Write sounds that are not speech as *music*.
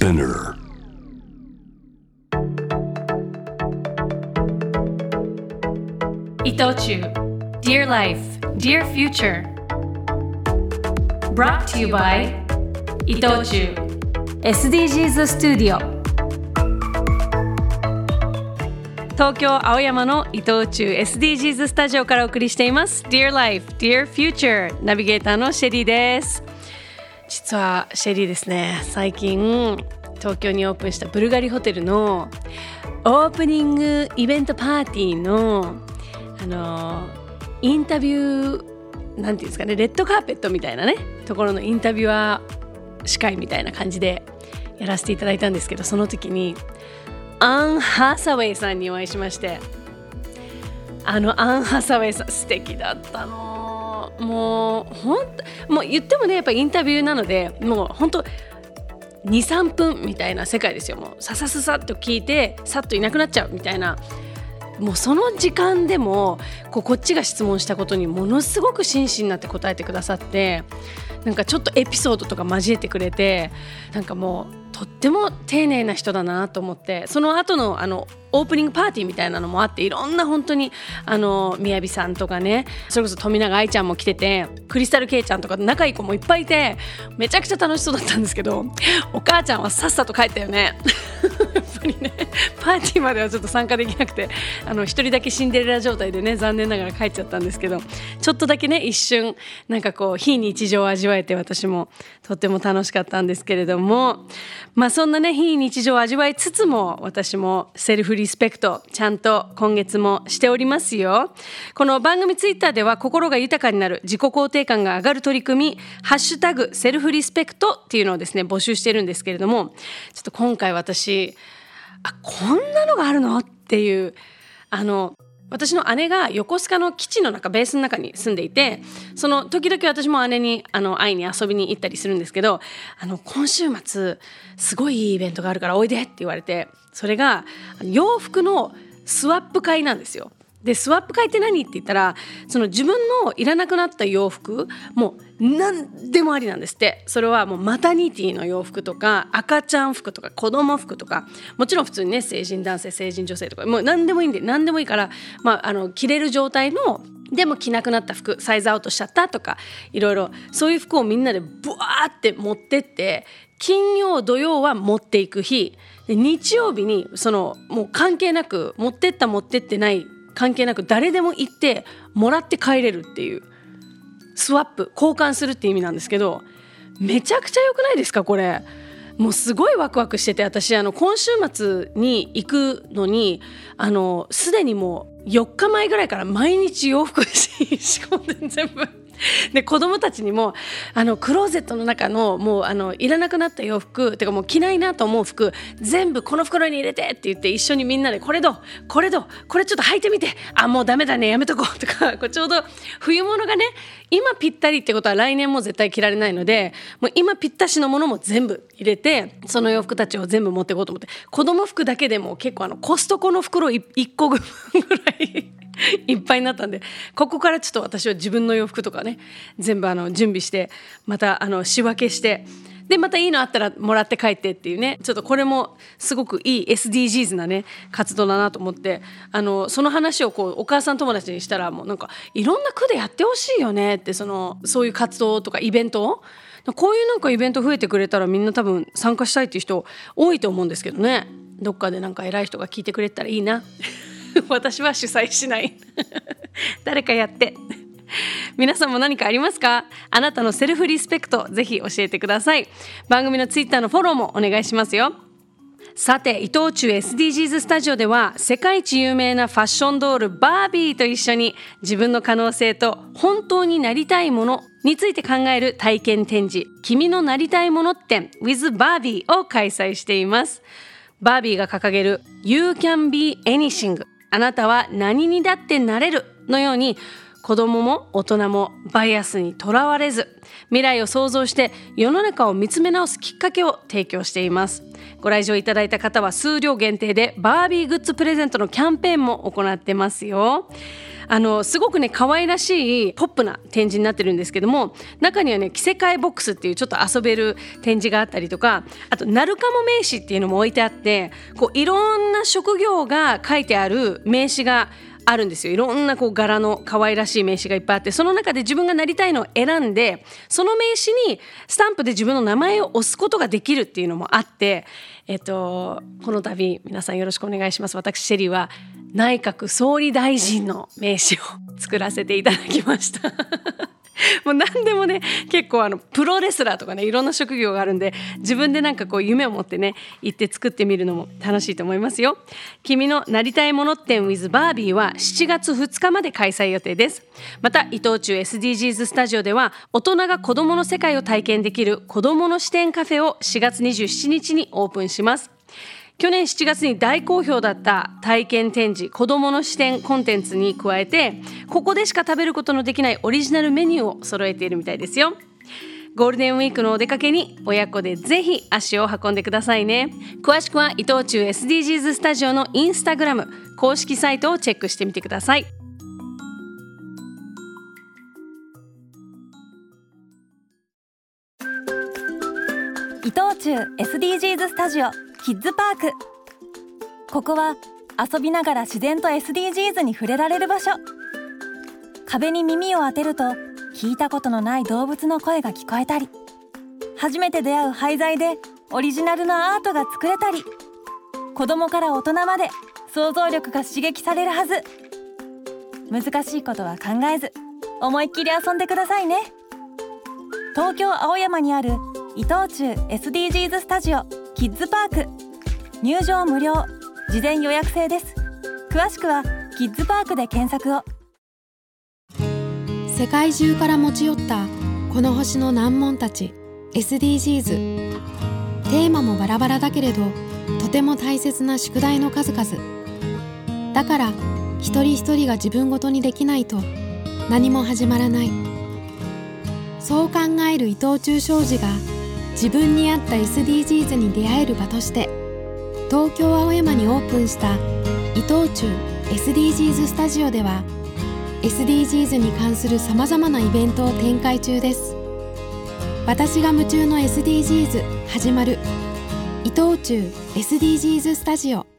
Spinner. 伊藤忠 Dear Life, Dear Future Brought to you by 伊藤忠 SDGs スタジオ東京青山の伊藤忠 SDGs スタジオからお送りしています Dear Life, Dear Future ナビゲーターのシェリーです実はシェリーですね最近東京にオープンしたブルガリホテルのオープニングイベントパーティーのあのインタビューなんていうんですかねレッドカーペットみたいなねところのインタビュアー司会みたいな感じでやらせていただいたんですけどその時にアン・ハサウェイさんにお会いしましてあのアン・ハサウェイさん素敵だったの。もうほんもう言ってもねやっぱインタビューなのでもう本当23分みたいな世界ですよ。もうささささっと聞いてさっといなくなっちゃうみたいな。もうその時間でもこうこっちが質問したことにものすごく真摯になって答えてくださってなんかちょっとエピソードとか交えてくれてなんかもうとっても丁寧な人だなと思ってその後のあのオープニングパーティーみたいなのもあっていろんな本当にあの雅さんとかねそれこそ富永愛ちゃんも来ててクリスタル・ケイちゃんとか仲いい子もいっぱいいてめちゃくちゃ楽しそうだったんですけどお母ちゃんはさっさと帰ったよね。やっぱりねパーティーまではちょっと参加できなくてあの一人だけシンデレラ状態でね残念ながら帰っちゃったんですけどちょっとだけね一瞬なんかこう非日常を味わえて私もとっても楽しかったんですけれどもまあそんなね非日常を味わいつつも私もセルフリスペクトちゃんと今月もしておりますよ。この番組ツイッターでは心が豊かになる自己肯定感が上がる取り組みハッシュタグセルフリスペクトっていうのをですね募集してるんですけれどもちょっと今回私あこんなのがあるの？っていうあの私の姉が横須賀の基地の中ベースの中に住んでいてその時々私も姉にあの会いに遊びに行ったりするんですけどあの今週末すごいいいイベントがあるからおいでって言われてそれが洋服のスワップ会なんですよ。でスワップ会って何って言ったらその自分のいらなくなった洋服もう何でもありなんですって。それはもうマタニティの洋服とか赤ちゃん服とか子供服とかもちろん普通にね成人男性成人女性とかもう何でもいいんで何でもいいから、まあ、あの着れる状態のでも着なくなった服サイズアウトしちゃったとかいろいろそういう服をみんなでブワーって持ってって金曜土曜は持っていく日。日曜日にそのもう関係なく持ってった持ってってない関係なく誰でも行ってもらって帰れるっていうスワップ交換するって意味なんですけどめちゃくちゃ良くないですかこれ。もうすごいワクワクしてて私あの今週末に行くのにあのすでにもう4日前ぐらいから毎日洋服仕込んで全部 *laughs* で子供たちにもあのクローゼットの中のもうあのいらなくなった洋服てかもう着ないなと思う服全部この袋に入れてって言って一緒にみんなでこれどこれどこれちょっと履いてみてあもうダメだねやめとこう *laughs* とかこうちょうど冬物がね今ぴったりってことは来年も絶対着られないのでもう今ぴったしのものも全部入れてその洋服たちを全部持っていこうと思って子供服だけでも結構あのコストコの袋1個ぐらい *laughs* いっぱいになったんでここからちょっと私は自分の洋服とかね全部あの準備してまたあの仕分けしてでまたいいのあったらもらって帰ってっていうねちょっとこれもすごくいい SDGs なね活動だなと思ってあのその話をこうお母さん友達にしたらもうなんかいろんな区でやってほしいよねってそのそういう活動とかイベントをこういうなんかイベント増えてくれたらみんな多分参加したいっていう人多いと思うんですけどね。どっかでなんか偉い人が聞いてくれたらいいな。*laughs* 私は主催しない。*laughs* 誰かやって。皆さんも何かありますか？あなたのセルフリスペクトぜひ教えてください。番組のツイッターのフォローもお願いしますよ。さて伊藤忠 SDGs スタジオでは世界一有名なファッションドールバービーと一緒に自分の可能性と本当になりたいものについて考える体験展示「君のなりたいもの展 with バービー」を開催しています。バービーが掲げる「You can be anything」あなたは何にだってなれるのように子供も大人もバイアスにとらわれず未来を想像して世の中を見つめ直すきっかけを提供しています。ご来場いただいた方は数量限定でバービーグッズプレゼントのキャンペーンも行ってますよ。あのすごくね可愛らしいポップな展示になってるんですけども中にはね着せ替えボックスっていうちょっと遊べる展示があったりとかあとナルカモ名刺っていうのも置いてあってこういろんな職業が書いてある名刺があるんですよ。いろんなこう柄の可愛らしい名刺がいっぱいあってその中で自分がなりたいのを選んでその名刺にスタンプで自分の名前を押すことができるっていうのもあってえっとこの度皆さんよろしくお願いします。私シェリーは内閣総理大臣の名刺を作らせていただきました。*laughs* もう何でもね結構あのプロレスラーとかねいろんな職業があるんで自分でなんかこう夢を持ってね行って作ってみるのも楽しいと思いますよ。君のなりたいもの展 with バービーは7月2日まで開催予定です。また伊藤忠 SDGs スタジオでは大人が子供の世界を体験できる子供の視点カフェを4月27日にオープンします。去年7月に大好評だった体験展示子どもの視点コンテンツに加えてここでしか食べることのできないオリジナルメニューを揃えているみたいですよ。ゴールデンウィークのお出かけに親子でぜひ足を運んでくださいね。詳しくは伊藤忠 SDGs スタジオのインスタグラム公式サイトをチェックしてみてください。伊藤忠 SDGs スタジオ。キッズパーク。ここは遊びながら自然と SDGs に触れられる場所。壁に耳を当てると聞いたことのない動物の声が聞こえたり初めて出会う廃材でオリジナルのアートが作れたり子供から大人まで想像力が刺激されるはず。難しいことは考えず思いっきり遊んでくださいね。東京青山にある伊藤忠 SDGs スタジオ。キッズパーク。入場無料。事前予約制です。詳しくはキッズパークで検索を。世界中から持ち寄ったこの星の難問たち。SDGs テーマもバラバラだけれどとても大切な宿題の数々。だから一人一人が自分ごとにできないと何も始まらない。そう考える伊藤忠商事が自分に合った SDGs に出会える場として東京青山にオープンした伊藤忠 SDGs スタジオでは SDGs に関するさまざまなイベントを展開中です。私が夢中の SDGs 始まる伊藤忠 SDGs スタジオ。